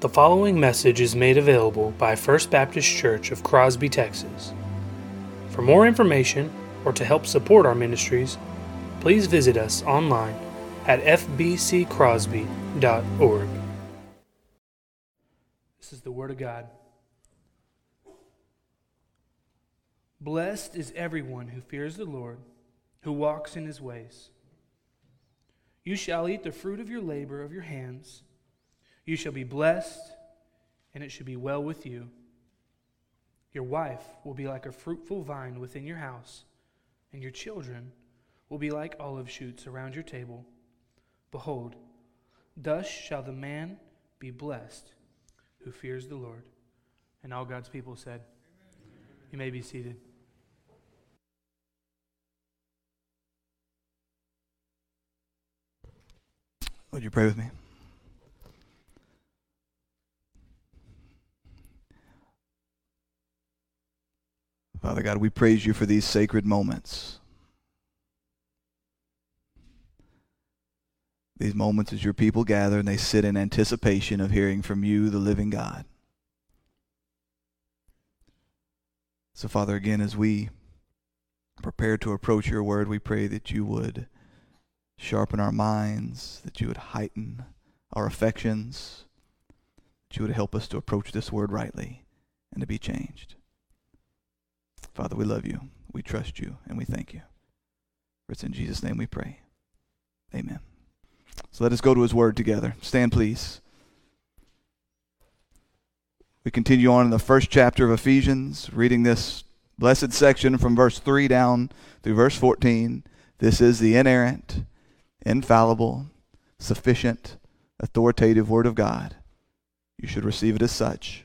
The following message is made available by First Baptist Church of Crosby, Texas. For more information or to help support our ministries, please visit us online at fbccrosby.org. This is the Word of God. Blessed is everyone who fears the Lord, who walks in his ways. You shall eat the fruit of your labor of your hands. You shall be blessed, and it shall be well with you. Your wife will be like a fruitful vine within your house, and your children will be like olive shoots around your table. Behold, thus shall the man be blessed who fears the Lord. And all God's people said, You may be seated. Would you pray with me? Father God, we praise you for these sacred moments. These moments as your people gather and they sit in anticipation of hearing from you, the living God. So, Father, again, as we prepare to approach your word, we pray that you would sharpen our minds, that you would heighten our affections, that you would help us to approach this word rightly and to be changed. Father, we love you, we trust you, and we thank you. For it's in Jesus' name we pray. Amen. So let us go to his word together. Stand, please. We continue on in the first chapter of Ephesians, reading this blessed section from verse 3 down through verse 14. This is the inerrant, infallible, sufficient, authoritative Word of God. You should receive it as such.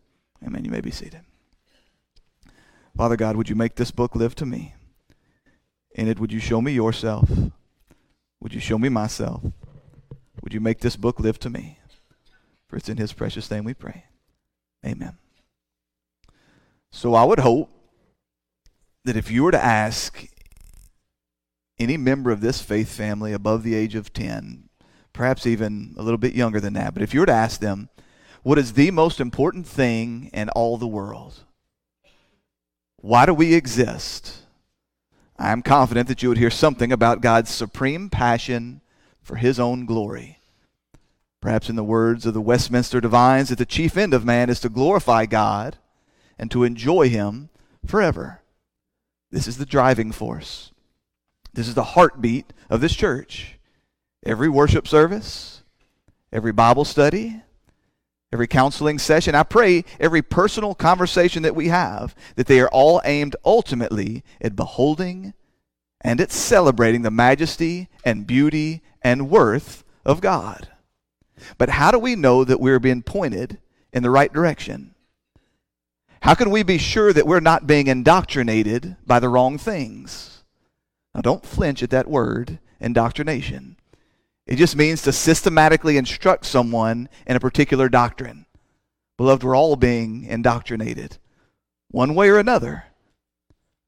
Amen. You may be seated. Father God, would you make this book live to me? In it, would you show me yourself? Would you show me myself? Would you make this book live to me? For it's in his precious name we pray. Amen. So I would hope that if you were to ask any member of this faith family above the age of 10, perhaps even a little bit younger than that, but if you were to ask them, what is the most important thing in all the world? Why do we exist? I am confident that you would hear something about God's supreme passion for his own glory. Perhaps in the words of the Westminster Divines, that the chief end of man is to glorify God and to enjoy him forever. This is the driving force. This is the heartbeat of this church. Every worship service, every Bible study, every counseling session. I pray every personal conversation that we have that they are all aimed ultimately at beholding and at celebrating the majesty and beauty and worth of God. But how do we know that we're being pointed in the right direction? How can we be sure that we're not being indoctrinated by the wrong things? Now, don't flinch at that word, indoctrination. It just means to systematically instruct someone in a particular doctrine. Beloved, we're all being indoctrinated one way or another.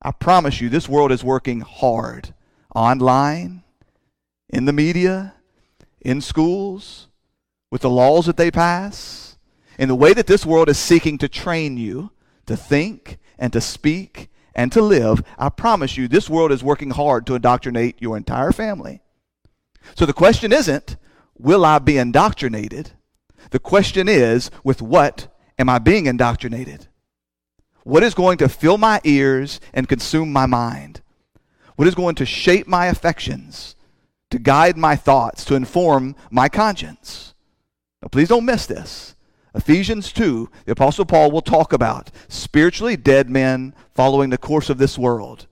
I promise you, this world is working hard online, in the media, in schools, with the laws that they pass, in the way that this world is seeking to train you to think and to speak and to live. I promise you, this world is working hard to indoctrinate your entire family. So the question isn't, will I be indoctrinated? The question is, with what am I being indoctrinated? What is going to fill my ears and consume my mind? What is going to shape my affections, to guide my thoughts, to inform my conscience? Now, please don't miss this. Ephesians 2, the Apostle Paul will talk about spiritually dead men following the course of this world.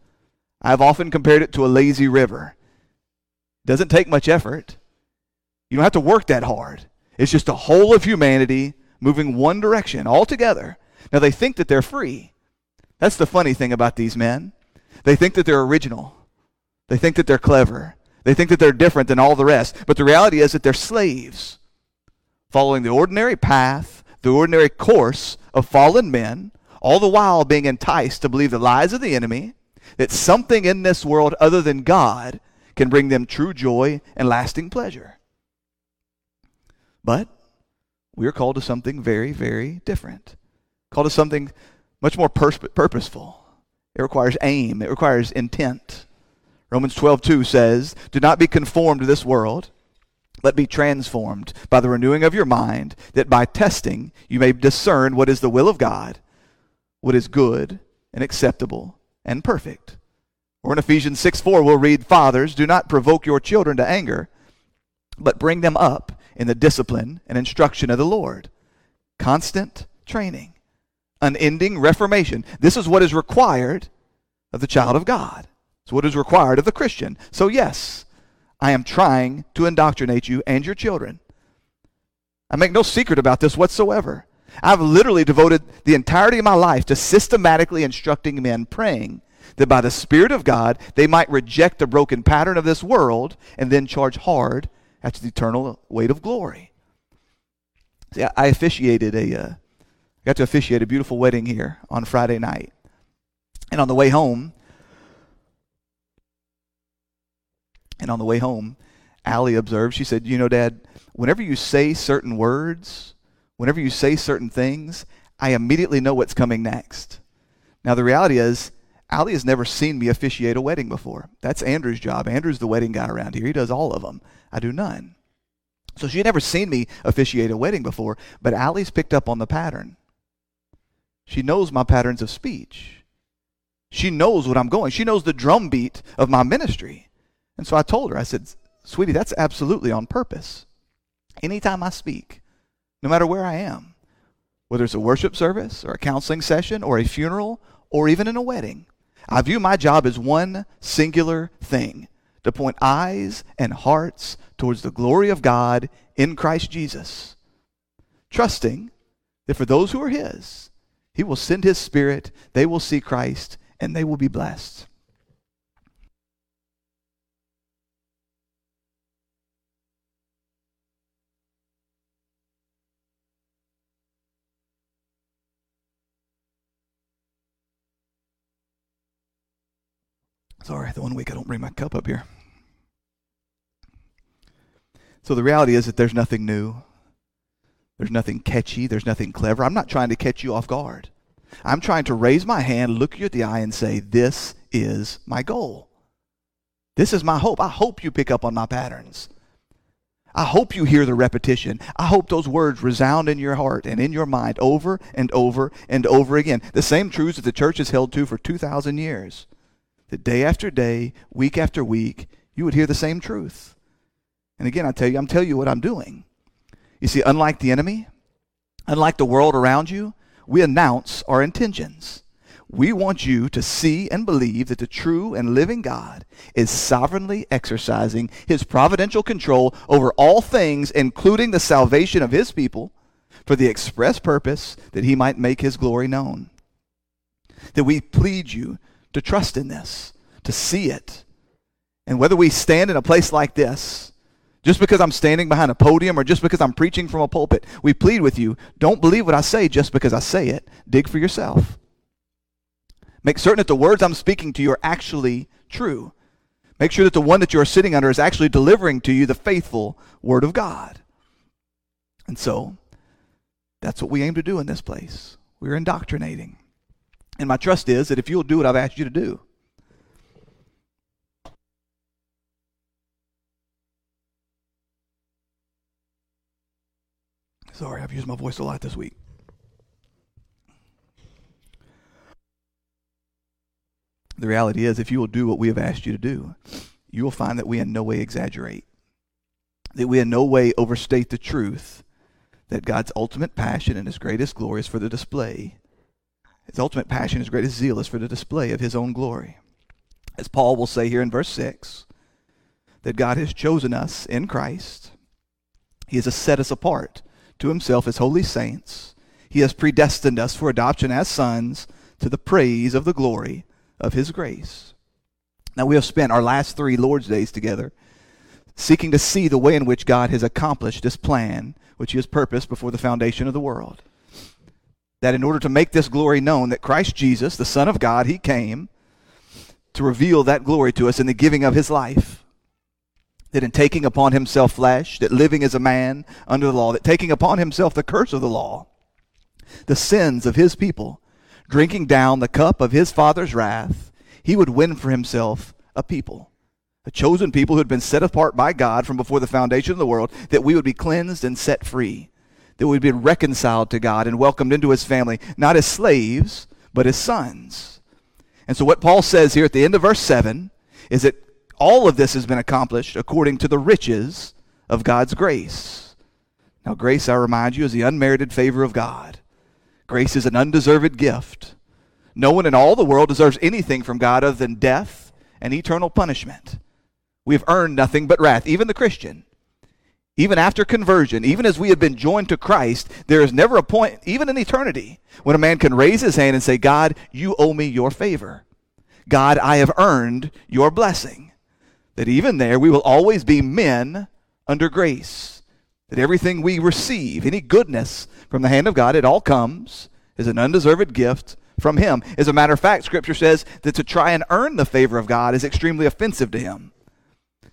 I've often compared it to a lazy river. Doesn't take much effort. You don't have to work that hard. It's just a whole of humanity moving one direction altogether. Now they think that they're free. That's the funny thing about these men. They think that they're original. They think that they're clever. They think that they're different than all the rest. But the reality is that they're slaves, following the ordinary path, the ordinary course of fallen men, all the while being enticed to believe the lies of the enemy, that something in this world other than God can bring them true joy and lasting pleasure. But we are called to something very, very different. Called to something much more pers- purposeful. It requires aim, it requires intent. Romans 12:2 says, "Do not be conformed to this world, but be transformed by the renewing of your mind, that by testing you may discern what is the will of God, what is good and acceptable and perfect." Or in Ephesians 6 4, we'll read, "Fathers, do not provoke your children to anger, but bring them up in the discipline and instruction of the Lord." Constant training unending reformation. This is what is required of the child of God. It's what is required of the Christian. So, yes, I am trying to indoctrinate you and your children. I make no secret about this whatsoever. I've literally devoted the entirety of my life to systematically instructing men, praying that by the Spirit of God they might reject the broken pattern of this world and then charge hard at the eternal weight of glory. See, I officiated a, uh, got to officiate a beautiful wedding here on Friday night. And on the way home, and on the way home, Allie observed, she said, You know, Dad, whenever you say certain words, whenever you say certain things, I immediately know what's coming next. Now, the reality is, Allie has never seen me officiate a wedding before. That's Andrew's job. Andrew's the wedding guy around here. He does all of them. I do none. So she had never seen me officiate a wedding before, but Allie's picked up on the pattern. She knows my patterns of speech. She knows what I'm going. She knows the drumbeat of my ministry. And so I told her, I said, Sweetie, that's absolutely on purpose. Anytime I speak, no matter where I am, whether it's a worship service or a counseling session or a funeral or even in a wedding, I view my job as one singular thing to point eyes and hearts towards the glory of God in Christ Jesus, trusting that for those who are His, he will send His Spirit, they will see Christ, and they will be blessed. Sorry, the one week I don't bring my cup up here. So the reality is that there's nothing new. There's nothing catchy. There's nothing clever. I'm not trying to catch you off guard. I'm trying to raise my hand, look you at the eye, and say, This is my goal. This is my hope. I hope you pick up on my patterns. I hope you hear the repetition. I hope those words resound in your heart and in your mind over and over and over again. The same truths that the church has held to for 2,000 years. That day after day, week after week, you would hear the same truth. And again, I tell you, I'm telling you what I'm doing. You see, unlike the enemy, unlike the world around you, we announce our intentions. We want you to see and believe that the true and living God is sovereignly exercising his providential control over all things, including the salvation of his people, for the express purpose that he might make his glory known. That we plead you to trust in this, to see it. And whether we stand in a place like this, just because I'm standing behind a podium or just because I'm preaching from a pulpit, we plead with you don't believe what I say just because I say it. Dig for yourself. Make certain that the words I'm speaking to you are actually true. Make sure that the one that you're sitting under is actually delivering to you the faithful Word of God. And so, that's what we aim to do in this place. We're indoctrinating. And my trust is that if you'll do what I've asked you to do, Sorry, I've used my voice a lot this week. The reality is, if you will do what we have asked you to do, you will find that we in no way exaggerate, that we in no way overstate the truth that God's ultimate passion and his greatest glory is for the display. His ultimate passion, his greatest zeal is for the display of his own glory. As Paul will say here in verse 6, that God has chosen us in Christ. He has set us apart to himself as holy saints. He has predestined us for adoption as sons to the praise of the glory of his grace. Now, we have spent our last three Lord's days together seeking to see the way in which God has accomplished this plan, which he has purposed before the foundation of the world. That in order to make this glory known, that Christ Jesus, the Son of God, he came to reveal that glory to us in the giving of his life. That in taking upon himself flesh, that living as a man under the law, that taking upon himself the curse of the law, the sins of his people, drinking down the cup of his Father's wrath, he would win for himself a people, a chosen people who had been set apart by God from before the foundation of the world, that we would be cleansed and set free, that we would been reconciled to God and welcomed into his family, not as slaves, but as sons. And so, what Paul says here at the end of verse 7 is that all of this has been accomplished according to the riches of God's grace. Now, grace, I remind you, is the unmerited favor of God. Grace is an undeserved gift. No one in all the world deserves anything from God other than death and eternal punishment. We have earned nothing but wrath, even the Christian. Even after conversion, even as we have been joined to Christ, there is never a point, even in eternity, when a man can raise his hand and say, God, you owe me your favor. God, I have earned your blessing. That even there, we will always be men under grace that everything we receive, any goodness from the hand of God, it all comes as an undeserved gift from Him. As a matter of fact, Scripture says that to try and earn the favor of God is extremely offensive to Him.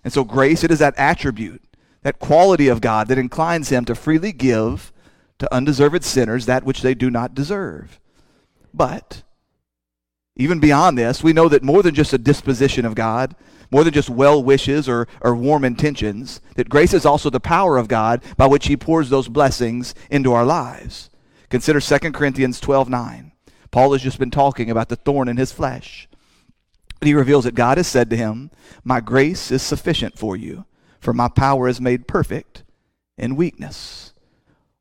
And so, grace, it is that attribute, that quality of God that inclines Him to freely give to undeserved sinners that which they do not deserve. But, even beyond this, we know that more than just a disposition of God, more than just well wishes or, or warm intentions, that grace is also the power of God by which he pours those blessings into our lives. Consider 2 Corinthians 12 9. Paul has just been talking about the thorn in his flesh. But he reveals that God has said to him, My grace is sufficient for you, for my power is made perfect in weakness.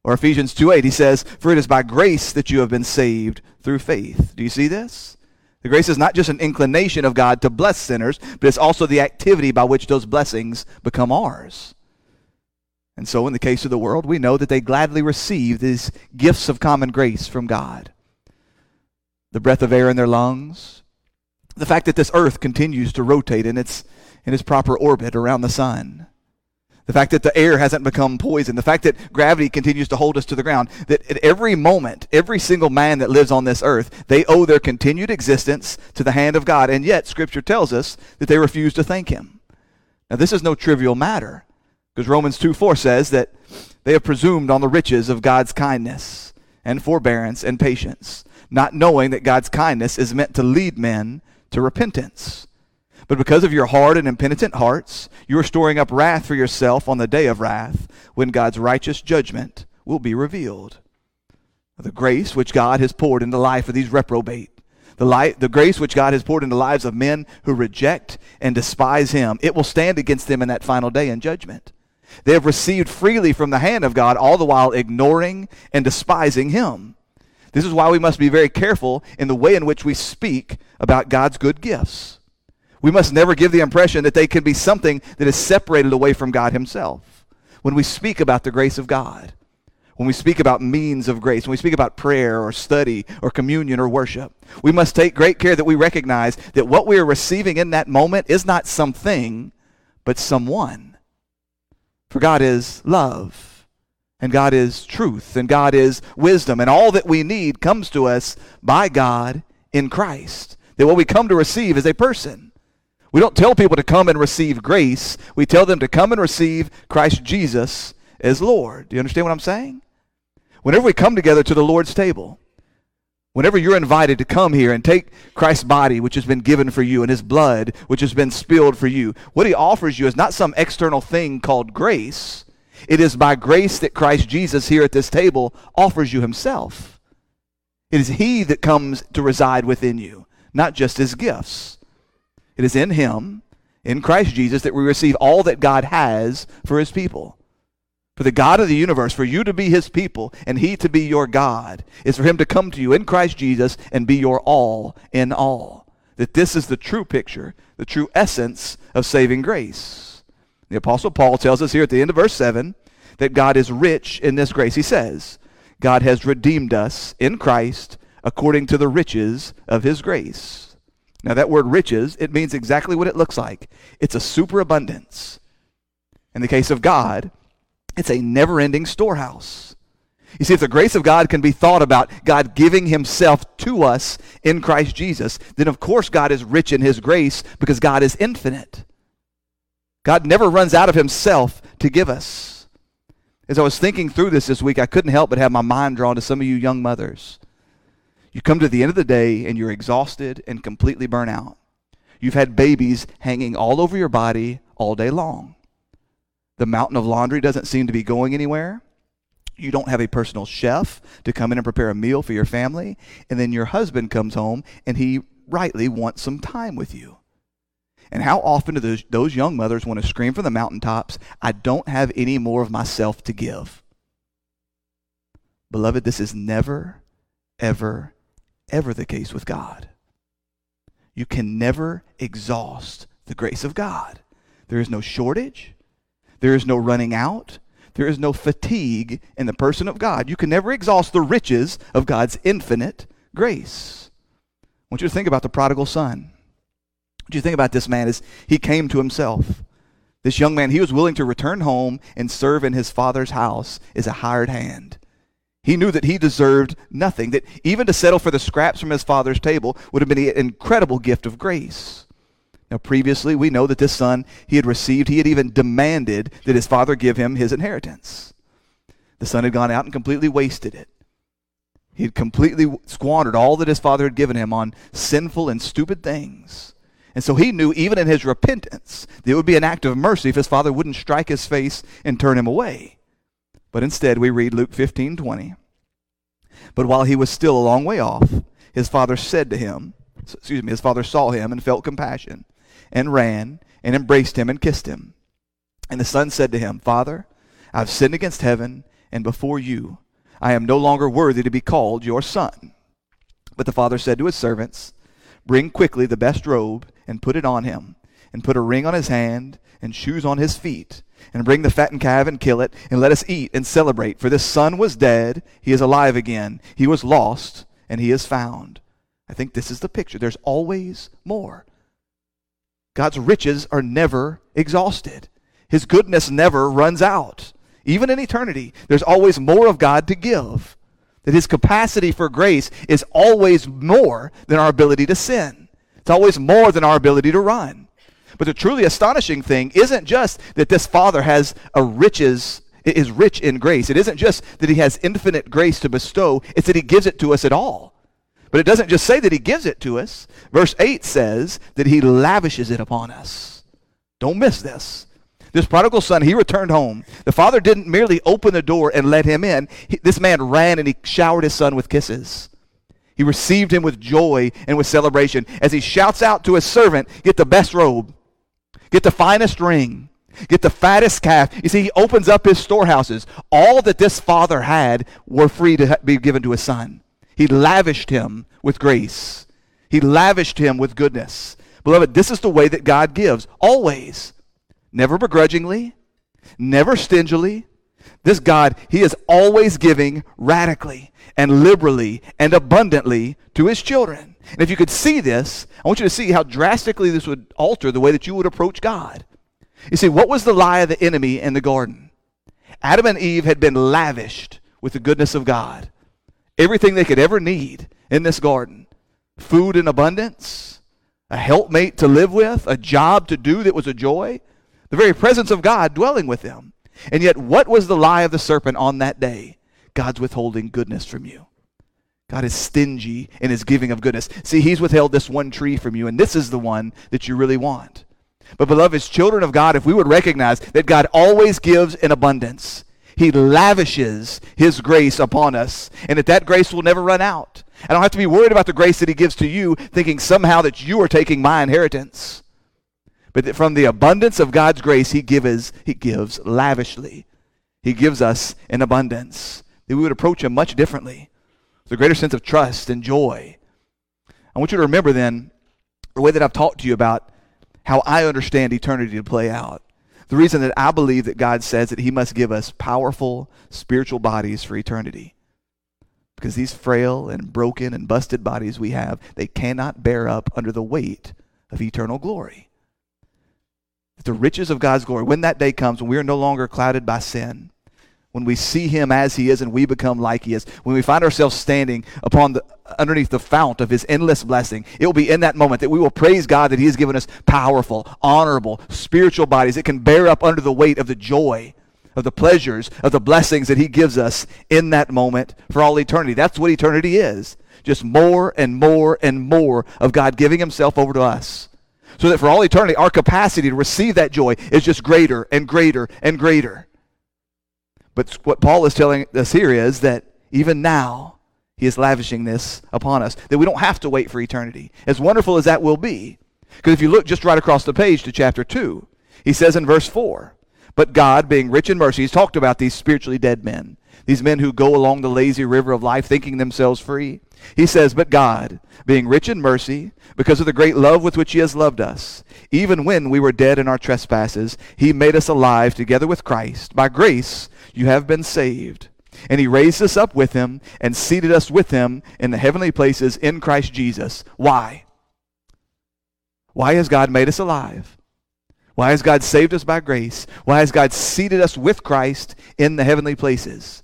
Or Ephesians 2 8, he says, For it is by grace that you have been saved through faith. Do you see this? The grace is not just an inclination of God to bless sinners, but it's also the activity by which those blessings become ours. And so, in the case of the world, we know that they gladly receive these gifts of common grace from God. The breath of air in their lungs, the fact that this earth continues to rotate in its, in its proper orbit around the sun, the fact that the air hasn't become poison, the fact that gravity continues to hold us to the ground, that at every moment, every single man that lives on this earth, they owe their continued existence to the hand of God. And yet, Scripture tells us that they refuse to thank Him. Now, this is no trivial matter, because Romans 2 4 says that they have presumed on the riches of God's kindness and forbearance and patience, not knowing that God's kindness is meant to lead men to repentance. But because of your hard and impenitent hearts, you are storing up wrath for yourself on the day of wrath, when God's righteous judgment will be revealed. The grace which God has poured into the life of these reprobate, the, the grace which God has poured into the lives of men who reject and despise Him, it will stand against them in that final day in judgment. They have received freely from the hand of God, all the while ignoring and despising Him. This is why we must be very careful in the way in which we speak about God's good gifts. We must never give the impression that they can be something that is separated away from God Himself. When we speak about the grace of God, when we speak about means of grace, when we speak about prayer or study or communion or worship, we must take great care that we recognize that what we are receiving in that moment is not something, but someone. For God is love, and God is truth, and God is wisdom, and all that we need comes to us by God in Christ. That what we come to receive is a person. We don't tell people to come and receive grace. We tell them to come and receive Christ Jesus as Lord. Do you understand what I'm saying? Whenever we come together to the Lord's table, whenever you're invited to come here and take Christ's body, which has been given for you, and his blood, which has been spilled for you, what he offers you is not some external thing called grace. It is by grace that Christ Jesus here at this table offers you himself. It is he that comes to reside within you, not just as gifts. It is in him, in Christ Jesus, that we receive all that God has for his people. For the God of the universe, for you to be his people and he to be your God, is for him to come to you in Christ Jesus and be your all in all. That this is the true picture, the true essence of saving grace. The Apostle Paul tells us here at the end of verse 7 that God is rich in this grace. He says, God has redeemed us in Christ according to the riches of his grace. Now, that word riches, it means exactly what it looks like it's a superabundance. In the case of God, it's a never ending storehouse. You see, if the grace of God can be thought about God giving himself to us in Christ Jesus, then of course God is rich in his grace because God is infinite. God never runs out of himself to give us. As I was thinking through this this week, I couldn't help but have my mind drawn to some of you young mothers. You come to the end of the day and you're exhausted and completely burnt out. You've had babies hanging all over your body all day long. The mountain of laundry doesn't seem to be going anywhere. You don't have a personal chef to come in and prepare a meal for your family. And then your husband comes home and he rightly wants some time with you. And how often do those, those young mothers want to scream from the mountaintops, I don't have any more of myself to give? Beloved, this is never, ever, ever the case with God. You can never exhaust the grace of God. There is no shortage. There is no running out. There is no fatigue in the person of God. You can never exhaust the riches of God's infinite grace. I want you to think about the prodigal son. What you think about this man is he came to himself? This young man, he was willing to return home and serve in his father's house as a hired hand. He knew that he deserved nothing, that even to settle for the scraps from his father's table would have been an incredible gift of grace. Now, previously, we know that this son he had received, he had even demanded that his father give him his inheritance. The son had gone out and completely wasted it. He had completely squandered all that his father had given him on sinful and stupid things. And so he knew, even in his repentance, that it would be an act of mercy if his father wouldn't strike his face and turn him away. But instead, we read Luke 15 20. But while he was still a long way off, his father said to him, excuse me, his father saw him and felt compassion and ran and embraced him and kissed him. And the son said to him, Father, I've sinned against heaven and before you. I am no longer worthy to be called your son. But the father said to his servants, Bring quickly the best robe and put it on him, and put a ring on his hand and shoes on his feet, and bring the fattened calf and kill it, and let us eat and celebrate. For this son was dead, he is alive again. He was lost, and he is found. I think this is the picture. There's always more. God's riches are never exhausted. His goodness never runs out. Even in eternity, there's always more of God to give. That his capacity for grace is always more than our ability to sin. It's always more than our ability to run. But the truly astonishing thing isn't just that this Father has a riches is rich in grace. It isn't just that he has infinite grace to bestow, it's that he gives it to us at all. But it doesn't just say that he gives it to us. Verse 8 says that he lavishes it upon us. Don't miss this. This prodigal son, he returned home. The father didn't merely open the door and let him in. He, this man ran and he showered his son with kisses. He received him with joy and with celebration as he shouts out to his servant, Get the best robe, get the finest ring, get the fattest calf. You see, he opens up his storehouses. All that this father had were free to be given to his son. He lavished him with grace. He lavished him with goodness. Beloved, this is the way that God gives, always. Never begrudgingly, never stingily. This God, He is always giving radically and liberally and abundantly to His children. And if you could see this, I want you to see how drastically this would alter the way that you would approach God. You see, what was the lie of the enemy in the garden? Adam and Eve had been lavished with the goodness of God everything they could ever need in this garden food in abundance, a helpmate to live with, a job to do that was a joy, the very presence of God dwelling with them. And yet, what was the lie of the serpent on that day? God's withholding goodness from you. God is stingy in his giving of goodness. See, he's withheld this one tree from you, and this is the one that you really want. But, beloved, as children of God, if we would recognize that God always gives in abundance, he lavishes his grace upon us, and that that grace will never run out. I don't have to be worried about the grace that he gives to you, thinking somehow that you are taking my inheritance. But that from the abundance of God's grace, he gives, he gives lavishly. He gives us in abundance. That we would approach him much differently, with a greater sense of trust and joy. I want you to remember then the way that I've talked to you about how I understand eternity to play out. The reason that I believe that God says that He must give us powerful spiritual bodies for eternity. Because these frail and broken and busted bodies we have, they cannot bear up under the weight of eternal glory. The riches of God's glory, when that day comes, when we are no longer clouded by sin, when we see him as he is and we become like he is, when we find ourselves standing upon the underneath the fount of his endless blessing, it will be in that moment that we will praise God that he has given us powerful, honorable, spiritual bodies that can bear up under the weight of the joy, of the pleasures, of the blessings that he gives us in that moment for all eternity. That's what eternity is. Just more and more and more of God giving himself over to us. So that for all eternity, our capacity to receive that joy is just greater and greater and greater. But what Paul is telling us here is that even now, he is lavishing this upon us, that we don't have to wait for eternity. As wonderful as that will be. Because if you look just right across the page to chapter 2, he says in verse 4, But God, being rich in mercy, he's talked about these spiritually dead men, these men who go along the lazy river of life thinking themselves free. He says, But God, being rich in mercy, because of the great love with which he has loved us, even when we were dead in our trespasses, he made us alive together with Christ. By grace, you have been saved. And he raised us up with him and seated us with him in the heavenly places in Christ Jesus. Why? Why has God made us alive? Why has God saved us by grace? Why has God seated us with Christ in the heavenly places?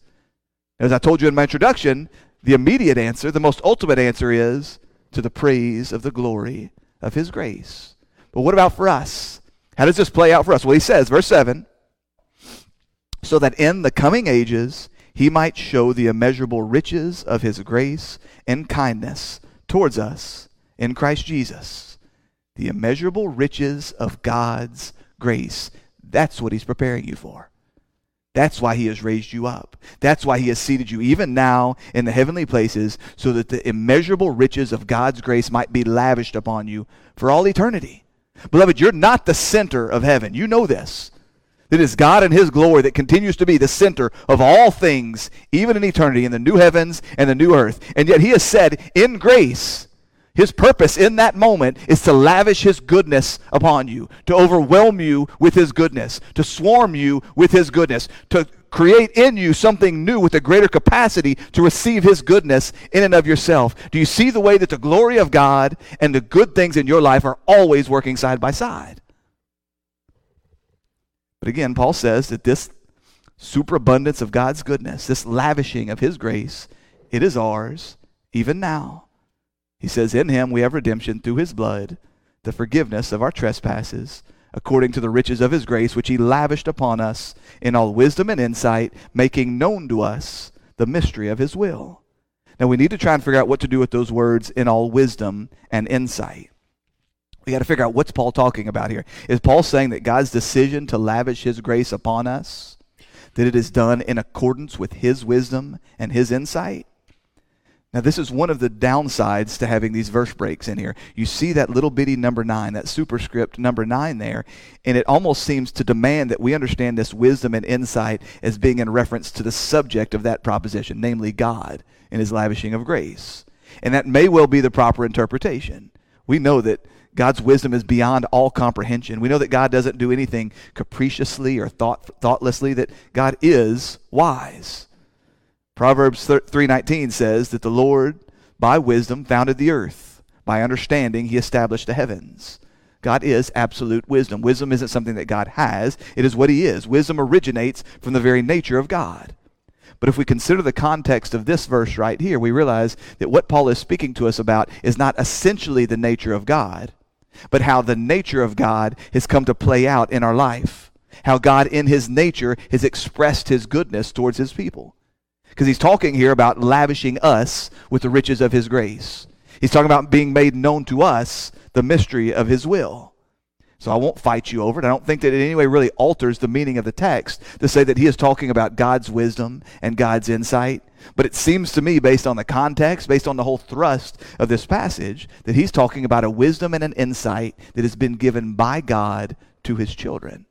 As I told you in my introduction, the immediate answer, the most ultimate answer is to the praise of the glory of his grace. But what about for us? How does this play out for us? Well, he says, verse 7 so that in the coming ages he might show the immeasurable riches of his grace and kindness towards us in Christ Jesus. The immeasurable riches of God's grace. That's what he's preparing you for. That's why he has raised you up. That's why he has seated you even now in the heavenly places so that the immeasurable riches of God's grace might be lavished upon you for all eternity. Beloved, you're not the center of heaven. You know this. It is God and His glory that continues to be the center of all things, even in eternity, in the new heavens and the new earth. And yet He has said, in grace, His purpose in that moment is to lavish His goodness upon you, to overwhelm you with His goodness, to swarm you with His goodness, to create in you something new with a greater capacity to receive His goodness in and of yourself. Do you see the way that the glory of God and the good things in your life are always working side by side? But again, Paul says that this superabundance of God's goodness, this lavishing of his grace, it is ours even now. He says, In him we have redemption through his blood, the forgiveness of our trespasses, according to the riches of his grace, which he lavished upon us in all wisdom and insight, making known to us the mystery of his will. Now we need to try and figure out what to do with those words in all wisdom and insight we got to figure out what's Paul talking about here. Is Paul saying that God's decision to lavish his grace upon us, that it is done in accordance with his wisdom and his insight? Now, this is one of the downsides to having these verse breaks in here. You see that little bitty number nine, that superscript number nine there, and it almost seems to demand that we understand this wisdom and insight as being in reference to the subject of that proposition, namely God and his lavishing of grace. And that may well be the proper interpretation. We know that God's wisdom is beyond all comprehension. We know that God doesn't do anything capriciously or thought, thoughtlessly, that God is wise. Proverbs 3:19 says that the Lord by wisdom founded the earth. By understanding he established the heavens. God is absolute wisdom. Wisdom isn't something that God has, it is what he is. Wisdom originates from the very nature of God. But if we consider the context of this verse right here, we realize that what Paul is speaking to us about is not essentially the nature of God, but how the nature of God has come to play out in our life. How God, in his nature, has expressed his goodness towards his people. Because he's talking here about lavishing us with the riches of his grace. He's talking about being made known to us the mystery of his will. So I won't fight you over it. I don't think that in any way really alters the meaning of the text to say that he is talking about God's wisdom and God's insight. But it seems to me, based on the context, based on the whole thrust of this passage, that he's talking about a wisdom and an insight that has been given by God to his children.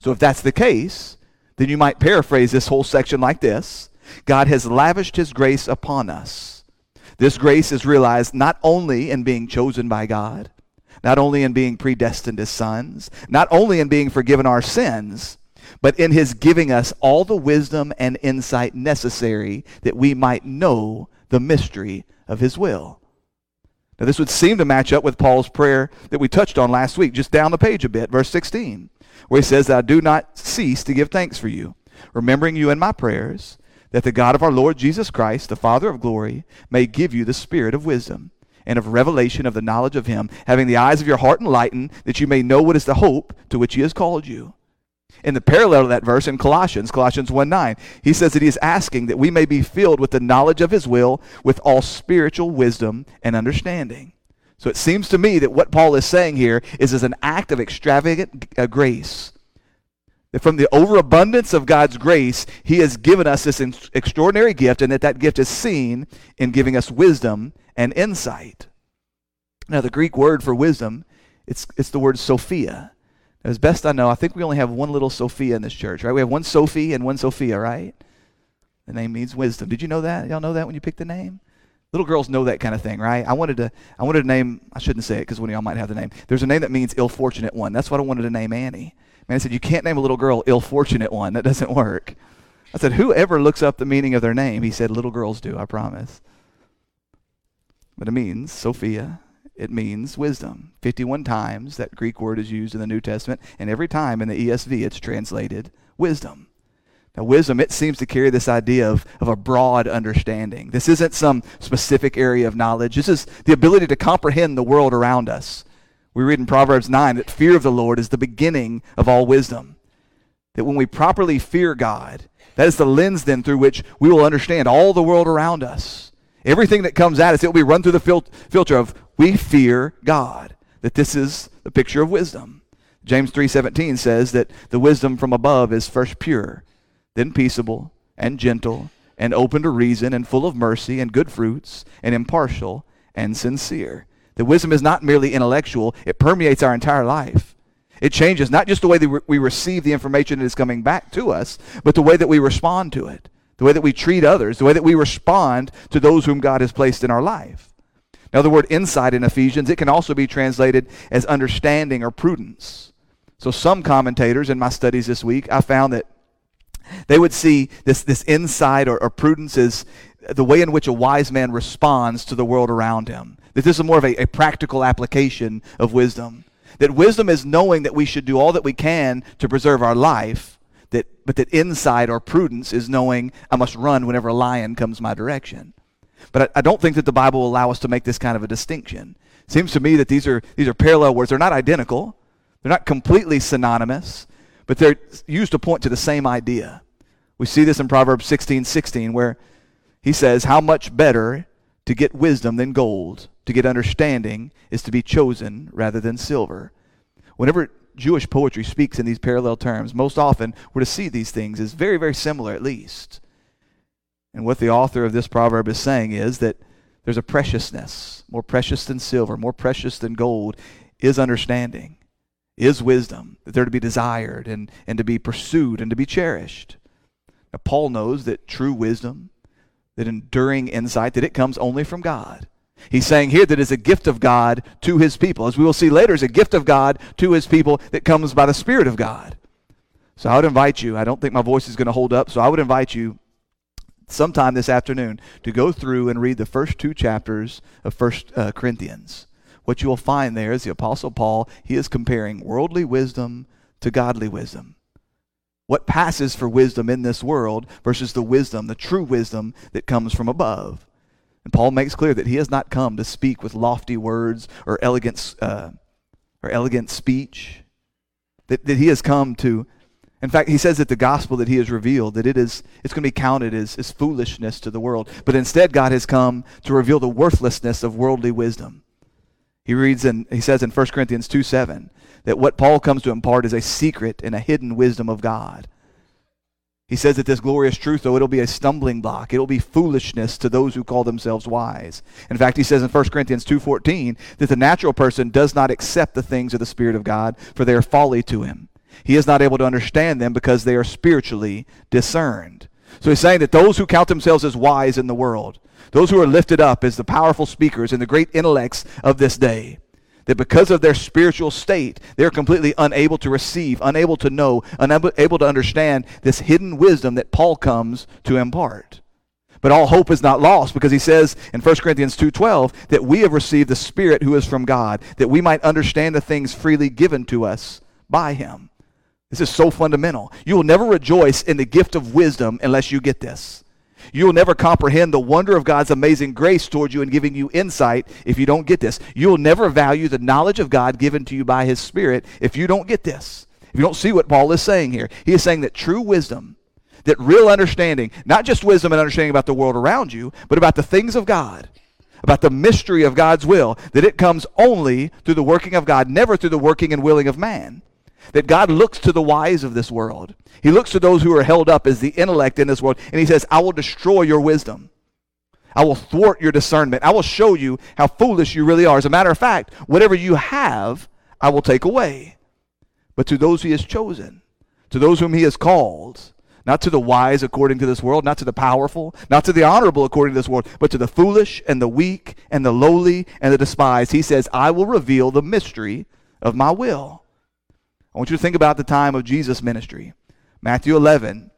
So if that's the case, then you might paraphrase this whole section like this God has lavished his grace upon us. This grace is realized not only in being chosen by God, not only in being predestined as sons, not only in being forgiven our sins, but in his giving us all the wisdom and insight necessary that we might know the mystery of his will. Now, this would seem to match up with Paul's prayer that we touched on last week, just down the page a bit, verse 16, where he says, I do not cease to give thanks for you, remembering you in my prayers, that the God of our Lord Jesus Christ, the Father of glory, may give you the spirit of wisdom and of revelation of the knowledge of him, having the eyes of your heart enlightened, that you may know what is the hope to which he has called you in the parallel of that verse in Colossians, Colossians 1 9, he says that he is asking that we may be filled with the knowledge of his will, with all spiritual wisdom and understanding. So it seems to me that what Paul is saying here is as an act of extravagant uh, grace. That from the overabundance of God's grace, he has given us this extraordinary gift, and that that gift is seen in giving us wisdom and insight. Now, the Greek word for wisdom, it's, it's the word Sophia. As best I know, I think we only have one little Sophia in this church, right? We have one Sophie and one Sophia, right? The name means wisdom. Did you know that? Y'all know that when you pick the name? Little girls know that kind of thing, right? I wanted to I wanted to name I shouldn't say it because one of y'all might have the name. There's a name that means ill fortunate one. That's what I wanted to name Annie. Man, I said, you can't name a little girl ill fortunate one. That doesn't work. I said, whoever looks up the meaning of their name, he said, little girls do, I promise. But it means Sophia, it means wisdom. 51 times that Greek word is used in the New Testament, and every time in the ESV it's translated wisdom. Now, wisdom, it seems to carry this idea of, of a broad understanding. This isn't some specific area of knowledge. This is the ability to comprehend the world around us. We read in Proverbs 9 that fear of the Lord is the beginning of all wisdom. That when we properly fear God, that is the lens then through which we will understand all the world around us. Everything that comes at us, it will be run through the fil- filter of we fear God. That this is the picture of wisdom. James 3:17 says that the wisdom from above is first pure, then peaceable and gentle and open to reason and full of mercy and good fruits and impartial and sincere. The wisdom is not merely intellectual, it permeates our entire life. It changes not just the way that we receive the information that is coming back to us, but the way that we respond to it the way that we treat others, the way that we respond to those whom God has placed in our life. Now, the word insight in Ephesians, it can also be translated as understanding or prudence. So, some commentators in my studies this week, I found that they would see this, this insight or, or prudence as the way in which a wise man responds to the world around him. That this is more of a, a practical application of wisdom. That wisdom is knowing that we should do all that we can to preserve our life, that, but that insight or prudence is knowing I must run whenever a lion comes my direction. But I, I don't think that the Bible will allow us to make this kind of a distinction. It seems to me that these are, these are parallel words. They're not identical, they're not completely synonymous, but they're used to point to the same idea. We see this in Proverbs 16 16, where he says, How much better to get wisdom than gold, to get understanding is to be chosen rather than silver. Whenever Jewish poetry speaks in these parallel terms. Most often, we're to see these things as very, very similar, at least. And what the author of this proverb is saying is that there's a preciousness, more precious than silver, more precious than gold, is understanding, is wisdom, that they're to be desired and, and to be pursued and to be cherished. Now, Paul knows that true wisdom, that enduring insight, that it comes only from God. He's saying here that it's a gift of God to his people. As we will see later, it's a gift of God to his people that comes by the Spirit of God. So I would invite you, I don't think my voice is going to hold up, so I would invite you sometime this afternoon to go through and read the first two chapters of First uh, Corinthians. What you will find there is the Apostle Paul, he is comparing worldly wisdom to godly wisdom. What passes for wisdom in this world versus the wisdom, the true wisdom that comes from above. And Paul makes clear that he has not come to speak with lofty words or elegant uh, or elegant speech. That, that he has come to, in fact, he says that the gospel that he has revealed, that it is, it's going to be counted as, as foolishness to the world. But instead, God has come to reveal the worthlessness of worldly wisdom. He reads and he says in 1 Corinthians 2 7 that what Paul comes to impart is a secret and a hidden wisdom of God. He says that this glorious truth, though, it'll be a stumbling block. It'll be foolishness to those who call themselves wise. In fact, he says in 1 Corinthians 2.14 that the natural person does not accept the things of the Spirit of God, for they are folly to him. He is not able to understand them because they are spiritually discerned. So he's saying that those who count themselves as wise in the world, those who are lifted up as the powerful speakers and the great intellects of this day, that because of their spiritual state, they're completely unable to receive, unable to know, unable to understand this hidden wisdom that Paul comes to impart. But all hope is not lost because he says in 1 Corinthians 2:12 that we have received the spirit who is from God that we might understand the things freely given to us by him. This is so fundamental. You will never rejoice in the gift of wisdom unless you get this. You will never comprehend the wonder of God's amazing grace towards you in giving you insight if you don't get this. You will never value the knowledge of God given to you by His Spirit if you don't get this. If you don't see what Paul is saying here, he is saying that true wisdom, that real understanding, not just wisdom and understanding about the world around you, but about the things of God, about the mystery of God's will, that it comes only through the working of God, never through the working and willing of man. That God looks to the wise of this world. He looks to those who are held up as the intellect in this world, and He says, I will destroy your wisdom. I will thwart your discernment. I will show you how foolish you really are. As a matter of fact, whatever you have, I will take away. But to those He has chosen, to those whom He has called, not to the wise according to this world, not to the powerful, not to the honorable according to this world, but to the foolish and the weak and the lowly and the despised, He says, I will reveal the mystery of my will. I want you to think about the time of Jesus' ministry. Matthew 11,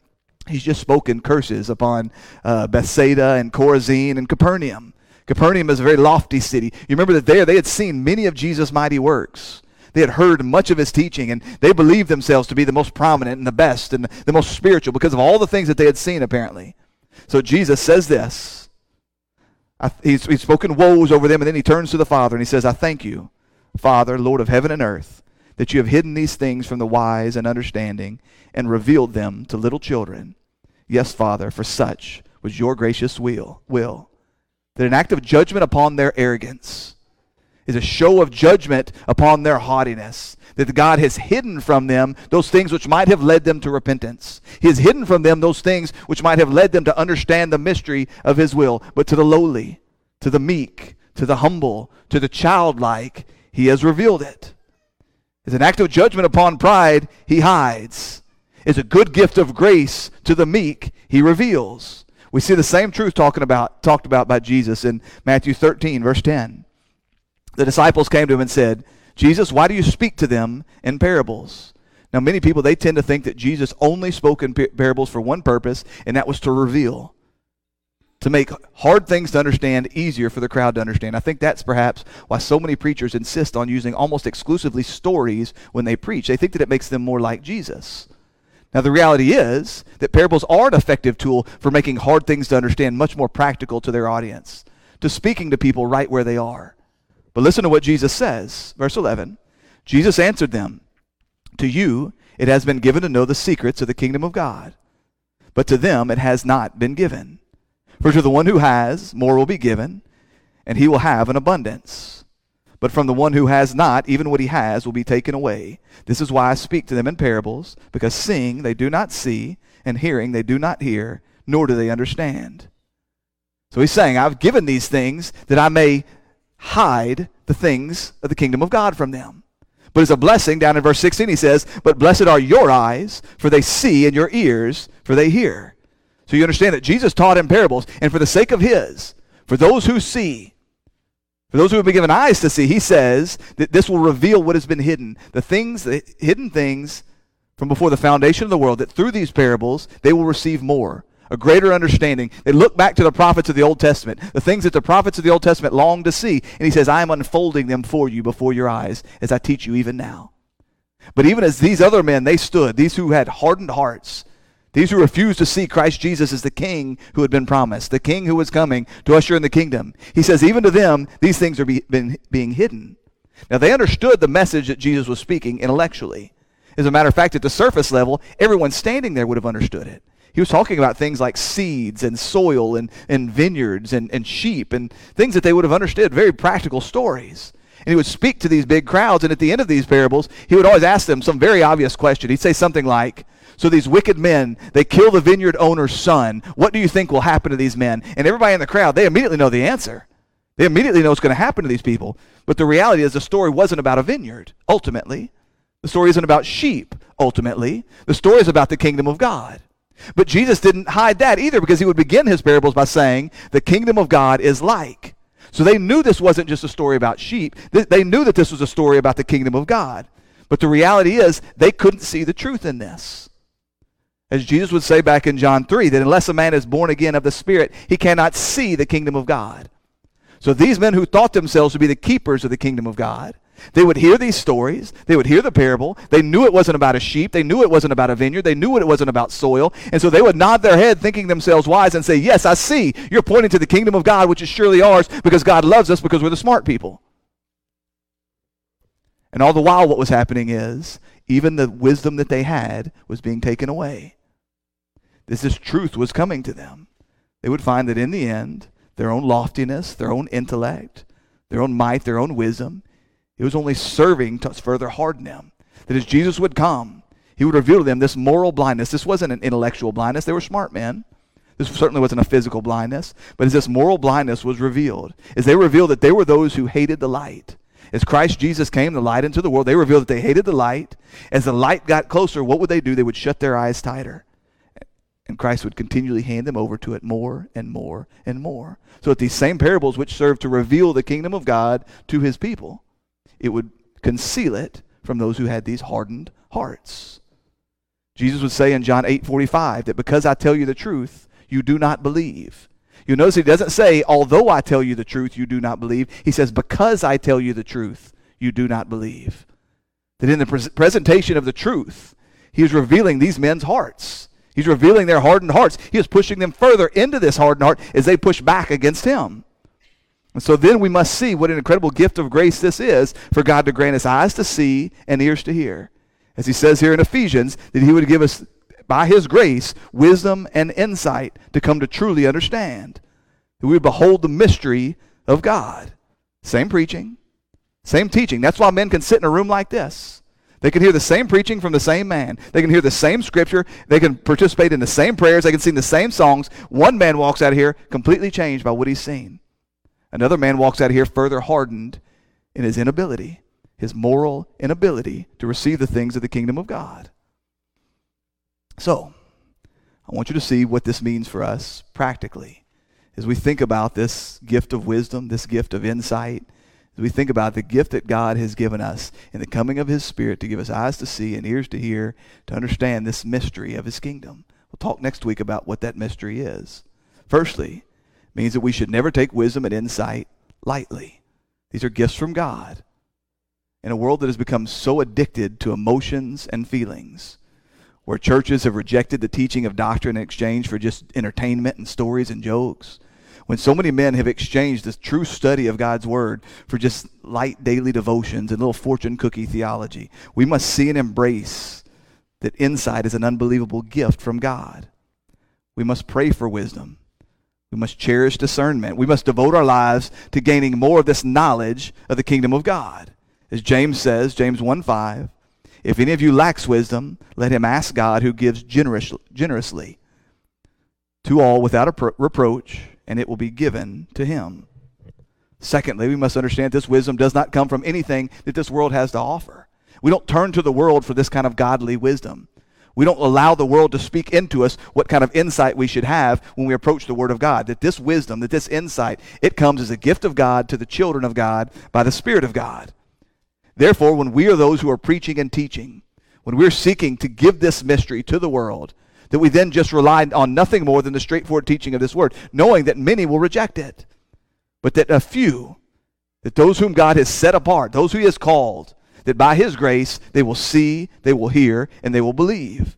he's just spoken curses upon uh, Bethsaida and Chorazin and Capernaum. Capernaum is a very lofty city. You remember that there they had seen many of Jesus' mighty works. They had heard much of his teaching, and they believed themselves to be the most prominent and the best and the most spiritual because of all the things that they had seen, apparently. So Jesus says this. He's, he's spoken woes over them, and then he turns to the Father and he says, I thank you, Father, Lord of heaven and earth that you have hidden these things from the wise and understanding and revealed them to little children. Yes, Father, for such was your gracious will. will. That an act of judgment upon their arrogance is a show of judgment upon their haughtiness. That God has hidden from them those things which might have led them to repentance. He has hidden from them those things which might have led them to understand the mystery of His will. But to the lowly, to the meek, to the humble, to the childlike, He has revealed it. As an act of judgment upon pride, he hides. As a good gift of grace to the meek, he reveals. We see the same truth talking about, talked about by Jesus in Matthew 13, verse 10. The disciples came to him and said, Jesus, why do you speak to them in parables? Now, many people, they tend to think that Jesus only spoke in parables for one purpose, and that was to reveal to make hard things to understand easier for the crowd to understand. I think that's perhaps why so many preachers insist on using almost exclusively stories when they preach. They think that it makes them more like Jesus. Now, the reality is that parables are an effective tool for making hard things to understand much more practical to their audience, to speaking to people right where they are. But listen to what Jesus says. Verse 11 Jesus answered them, To you it has been given to know the secrets of the kingdom of God, but to them it has not been given. For to the one who has, more will be given, and he will have an abundance. But from the one who has not, even what he has will be taken away. This is why I speak to them in parables, because seeing they do not see, and hearing they do not hear, nor do they understand. So he's saying, I've given these things that I may hide the things of the kingdom of God from them. But as a blessing, down in verse 16, he says, But blessed are your eyes, for they see, and your ears, for they hear. So you understand that Jesus taught in parables, and for the sake of his, for those who see, for those who have been given eyes to see, he says that this will reveal what has been hidden. The things, the hidden things from before the foundation of the world, that through these parables they will receive more, a greater understanding. They look back to the prophets of the Old Testament, the things that the prophets of the Old Testament long to see. And he says, I am unfolding them for you before your eyes as I teach you even now. But even as these other men, they stood, these who had hardened hearts, these who refused to see Christ Jesus as the king who had been promised, the king who was coming to usher in the kingdom. He says, even to them, these things are be, been, being hidden. Now, they understood the message that Jesus was speaking intellectually. As a matter of fact, at the surface level, everyone standing there would have understood it. He was talking about things like seeds and soil and, and vineyards and, and sheep and things that they would have understood, very practical stories. And he would speak to these big crowds, and at the end of these parables, he would always ask them some very obvious question. He'd say something like, So these wicked men, they kill the vineyard owner's son. What do you think will happen to these men? And everybody in the crowd, they immediately know the answer. They immediately know what's going to happen to these people. But the reality is, the story wasn't about a vineyard, ultimately. The story isn't about sheep, ultimately. The story is about the kingdom of God. But Jesus didn't hide that either because he would begin his parables by saying, The kingdom of God is like. So they knew this wasn't just a story about sheep. They knew that this was a story about the kingdom of God. But the reality is, they couldn't see the truth in this. As Jesus would say back in John 3, that unless a man is born again of the Spirit, he cannot see the kingdom of God. So these men who thought themselves to be the keepers of the kingdom of God, they would hear these stories. They would hear the parable. They knew it wasn't about a sheep. They knew it wasn't about a vineyard. They knew it wasn't about soil. And so they would nod their head, thinking themselves wise, and say, Yes, I see. You're pointing to the kingdom of God, which is surely ours because God loves us because we're the smart people. And all the while, what was happening is even the wisdom that they had was being taken away. This, this truth was coming to them. They would find that in the end, their own loftiness, their own intellect, their own might, their own wisdom. It was only serving to further harden them. That as Jesus would come, he would reveal to them this moral blindness. This wasn't an intellectual blindness, they were smart men. This certainly wasn't a physical blindness, but as this moral blindness was revealed, as they revealed that they were those who hated the light. As Christ Jesus came, the light into the world, they revealed that they hated the light. As the light got closer, what would they do? They would shut their eyes tighter. And Christ would continually hand them over to it more and more and more. So that these same parables, which serve to reveal the kingdom of God to his people, it would conceal it from those who had these hardened hearts. Jesus would say in John 8 45 that because I tell you the truth, you do not believe. You notice he doesn't say, although I tell you the truth, you do not believe. He says, because I tell you the truth, you do not believe. That in the pre- presentation of the truth, he is revealing these men's hearts. He's revealing their hardened hearts. He is pushing them further into this hardened heart as they push back against him. And so then we must see what an incredible gift of grace this is for God to grant us eyes to see and ears to hear. As he says here in Ephesians, that he would give us, by his grace, wisdom and insight to come to truly understand. That we would behold the mystery of God. Same preaching, same teaching. That's why men can sit in a room like this they can hear the same preaching from the same man. They can hear the same scripture. They can participate in the same prayers. They can sing the same songs. One man walks out of here completely changed by what he's seen. Another man walks out of here further hardened in his inability, his moral inability to receive the things of the kingdom of God. So, I want you to see what this means for us practically as we think about this gift of wisdom, this gift of insight, as we think about the gift that God has given us in the coming of His Spirit to give us eyes to see and ears to hear, to understand this mystery of His kingdom. We'll talk next week about what that mystery is. Firstly, means that we should never take wisdom and insight lightly. These are gifts from God. In a world that has become so addicted to emotions and feelings, where churches have rejected the teaching of doctrine in exchange for just entertainment and stories and jokes, when so many men have exchanged this true study of God's Word for just light daily devotions and little fortune cookie theology. We must see and embrace that insight is an unbelievable gift from God. We must pray for wisdom. We must cherish discernment. We must devote our lives to gaining more of this knowledge of the kingdom of God. As James says, James 1 5, if any of you lacks wisdom, let him ask God who gives generous, generously to all without reproach and it will be given to him. Secondly, we must understand this wisdom does not come from anything that this world has to offer. We don't turn to the world for this kind of godly wisdom. We don't allow the world to speak into us what kind of insight we should have when we approach the Word of God. That this wisdom, that this insight, it comes as a gift of God to the children of God by the Spirit of God. Therefore, when we are those who are preaching and teaching, when we're seeking to give this mystery to the world, that we then just rely on nothing more than the straightforward teaching of this word, knowing that many will reject it, but that a few, that those whom God has set apart, those who He has called, that by His grace they will see, they will hear, and they will believe.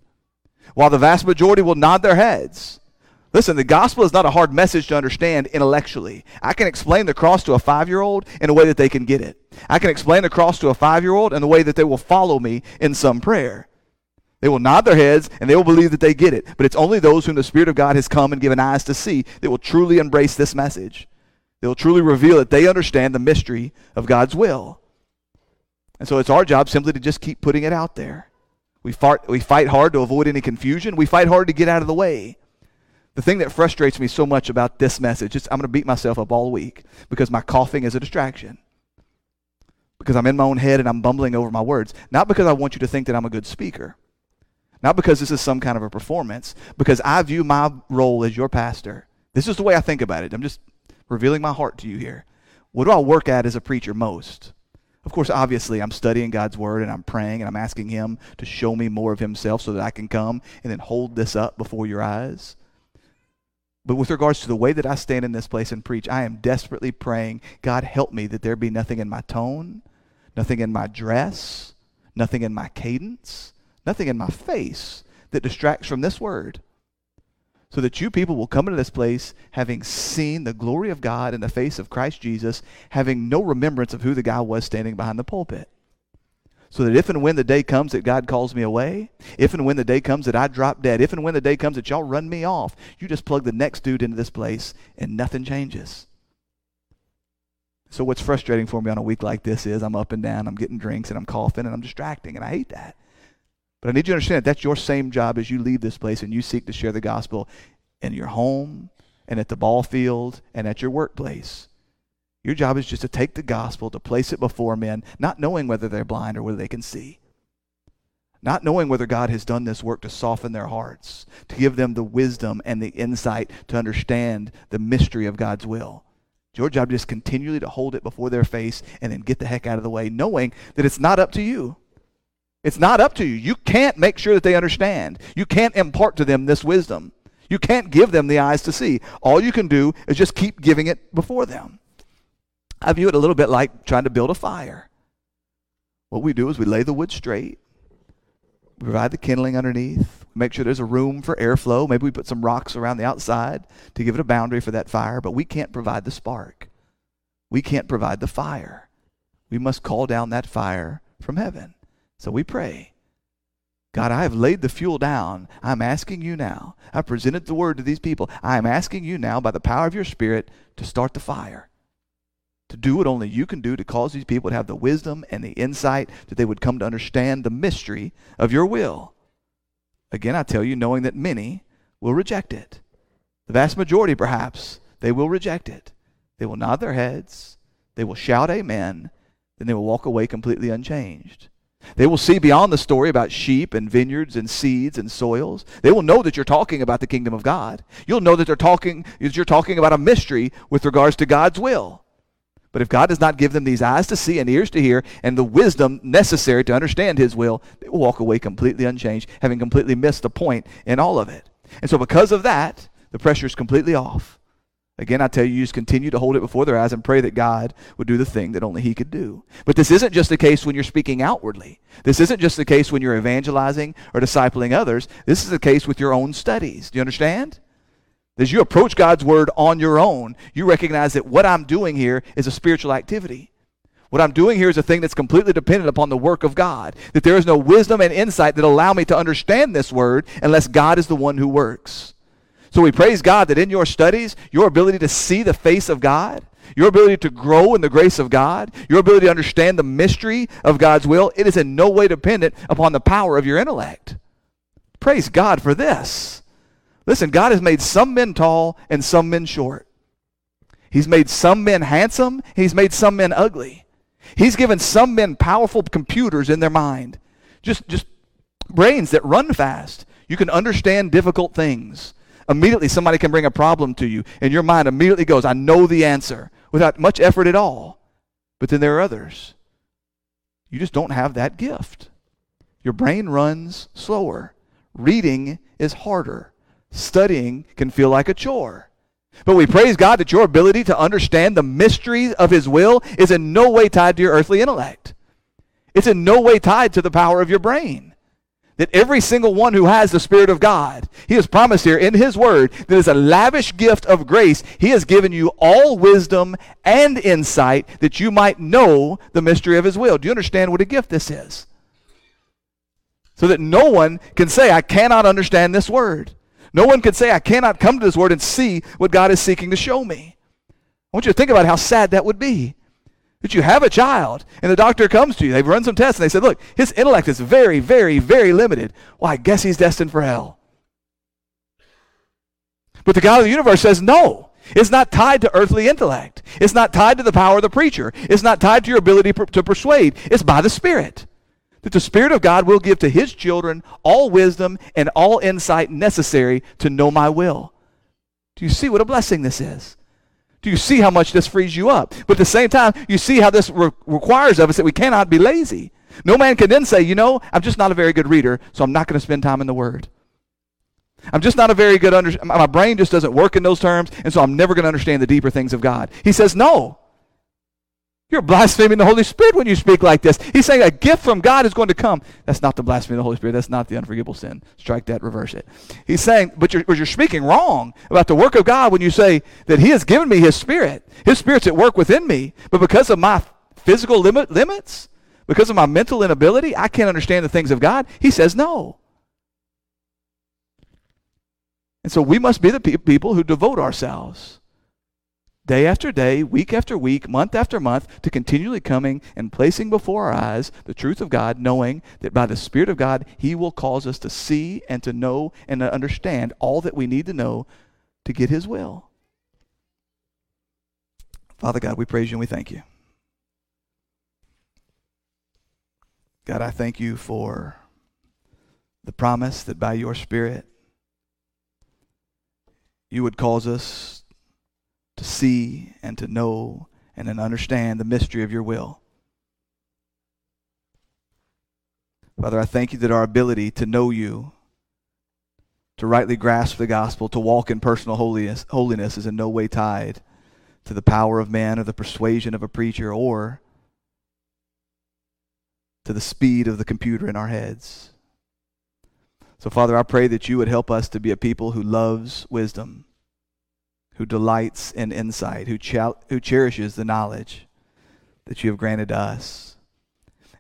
While the vast majority will nod their heads. Listen, the gospel is not a hard message to understand intellectually. I can explain the cross to a five year old in a way that they can get it. I can explain the cross to a five year old in a way that they will follow me in some prayer. They will nod their heads and they will believe that they get it. But it's only those whom the Spirit of God has come and given eyes to see that will truly embrace this message. They will truly reveal that they understand the mystery of God's will. And so it's our job simply to just keep putting it out there. We fight, we fight hard to avoid any confusion. We fight hard to get out of the way. The thing that frustrates me so much about this message is I'm going to beat myself up all week because my coughing is a distraction. Because I'm in my own head and I'm bumbling over my words. Not because I want you to think that I'm a good speaker. Not because this is some kind of a performance. Because I view my role as your pastor. This is the way I think about it. I'm just revealing my heart to you here. What do I work at as a preacher most? Of course, obviously, I'm studying God's word and I'm praying and I'm asking Him to show me more of Himself so that I can come and then hold this up before your eyes. But with regards to the way that I stand in this place and preach, I am desperately praying, God, help me that there be nothing in my tone, nothing in my dress, nothing in my cadence, nothing in my face that distracts from this word. So that you people will come into this place having seen the glory of God in the face of Christ Jesus, having no remembrance of who the guy was standing behind the pulpit so that if and when the day comes that God calls me away, if and when the day comes that I drop dead, if and when the day comes that y'all run me off, you just plug the next dude into this place and nothing changes. So what's frustrating for me on a week like this is I'm up and down, I'm getting drinks and I'm coughing and I'm distracting and I hate that. But I need you to understand that that's your same job as you leave this place and you seek to share the gospel in your home and at the ball field and at your workplace. Your job is just to take the gospel, to place it before men, not knowing whether they're blind or whether they can see. Not knowing whether God has done this work to soften their hearts, to give them the wisdom and the insight to understand the mystery of God's will. It's your job is just continually to hold it before their face and then get the heck out of the way, knowing that it's not up to you. It's not up to you. You can't make sure that they understand. You can't impart to them this wisdom. You can't give them the eyes to see. All you can do is just keep giving it before them. I view it a little bit like trying to build a fire. What we do is we lay the wood straight, we provide the kindling underneath, make sure there's a room for airflow. Maybe we put some rocks around the outside to give it a boundary for that fire, but we can't provide the spark. We can't provide the fire. We must call down that fire from heaven. So we pray. God, I have laid the fuel down. I'm asking you now. I presented the word to these people. I am asking you now, by the power of your Spirit, to start the fire to do what only you can do to cause these people to have the wisdom and the insight that they would come to understand the mystery of your will. Again, I tell you, knowing that many will reject it. The vast majority, perhaps, they will reject it. They will nod their heads, they will shout amen, then they will walk away completely unchanged. They will see beyond the story about sheep and vineyards and seeds and soils. They will know that you're talking about the kingdom of God. You'll know that they're talking that you're talking about a mystery with regards to God's will. But if God does not give them these eyes to see and ears to hear and the wisdom necessary to understand His will, they will walk away completely unchanged, having completely missed the point in all of it. And so, because of that, the pressure is completely off. Again, I tell you, you just continue to hold it before their eyes and pray that God would do the thing that only He could do. But this isn't just the case when you're speaking outwardly. This isn't just the case when you're evangelizing or discipling others. This is the case with your own studies. Do you understand? As you approach God's word on your own, you recognize that what I'm doing here is a spiritual activity. What I'm doing here is a thing that's completely dependent upon the work of God. That there is no wisdom and insight that allow me to understand this word unless God is the one who works. So we praise God that in your studies, your ability to see the face of God, your ability to grow in the grace of God, your ability to understand the mystery of God's will, it is in no way dependent upon the power of your intellect. Praise God for this. Listen, God has made some men tall and some men short. He's made some men handsome, he's made some men ugly. He's given some men powerful computers in their mind. Just just brains that run fast. You can understand difficult things. Immediately somebody can bring a problem to you and your mind immediately goes, I know the answer without much effort at all. But then there are others. You just don't have that gift. Your brain runs slower. Reading is harder studying can feel like a chore. But we praise God that your ability to understand the mystery of His will is in no way tied to your earthly intellect. It's in no way tied to the power of your brain. That every single one who has the Spirit of God, He has promised here in His Word that is a lavish gift of grace. He has given you all wisdom and insight that you might know the mystery of His will. Do you understand what a gift this is? So that no one can say, I cannot understand this Word. No one can say, I cannot come to this Word and see what God is seeking to show me. I want you to think about how sad that would be. That you have a child and the doctor comes to you, they've run some tests and they said, look, his intellect is very, very, very limited. Well, I guess he's destined for hell. But the God of the universe says, no. It's not tied to earthly intellect. It's not tied to the power of the preacher. It's not tied to your ability per- to persuade. It's by the Spirit. That the Spirit of God will give to His children all wisdom and all insight necessary to know my will. Do you see what a blessing this is? Do you see how much this frees you up? But at the same time, you see how this re- requires of us that we cannot be lazy. No man can then say, you know, I'm just not a very good reader, so I'm not going to spend time in the Word. I'm just not a very good under. My brain just doesn't work in those terms, and so I'm never going to understand the deeper things of God. He says, no. You're blaspheming the Holy Spirit when you speak like this. He's saying a gift from God is going to come. That's not the blasphemy of the Holy Spirit. That's not the unforgivable sin. Strike that, reverse it. He's saying, but you're, but you're speaking wrong about the work of God when you say that He has given me His Spirit. His Spirit's at work within me. But because of my physical limit, limits, because of my mental inability, I can't understand the things of God. He says no. And so we must be the pe- people who devote ourselves day after day, week after week, month after month, to continually coming and placing before our eyes the truth of God, knowing that by the Spirit of God, He will cause us to see and to know and to understand all that we need to know to get His will. Father God, we praise you and we thank you. God, I thank you for the promise that by your Spirit, you would cause us to see and to know and to understand the mystery of your will. Father, I thank you that our ability to know you, to rightly grasp the gospel, to walk in personal holiness, holiness is in no way tied to the power of man or the persuasion of a preacher or to the speed of the computer in our heads. So, Father, I pray that you would help us to be a people who loves wisdom who delights in insight, who, ch- who cherishes the knowledge that you have granted us.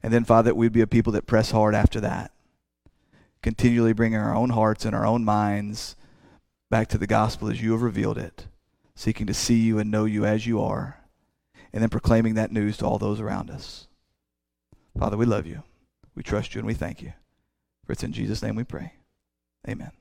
And then, Father, that we'd be a people that press hard after that, continually bringing our own hearts and our own minds back to the gospel as you have revealed it, seeking to see you and know you as you are, and then proclaiming that news to all those around us. Father, we love you. We trust you and we thank you. For it's in Jesus' name we pray. Amen.